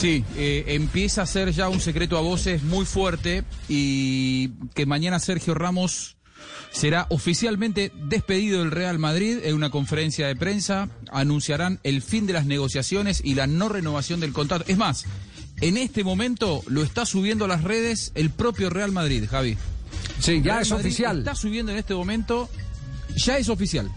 Sí, eh, empieza a ser ya un secreto a voces muy fuerte y que mañana Sergio Ramos será oficialmente despedido del Real Madrid en una conferencia de prensa. Anunciarán el fin de las negociaciones y la no renovación del contrato. Es más, en este momento lo está subiendo a las redes el propio Real Madrid, Javi. Sí, ya Real es Madrid oficial. Está subiendo en este momento, ya es oficial.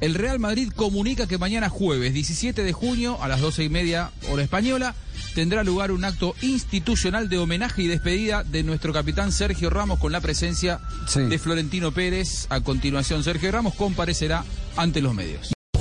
El Real Madrid comunica que mañana jueves 17 de junio a las 12 y media hora española tendrá lugar un acto institucional de homenaje y despedida de nuestro capitán Sergio Ramos con la presencia Sí. de Florentino Pérez. A continuación, Sergio Ramos comparecerá ante los medios.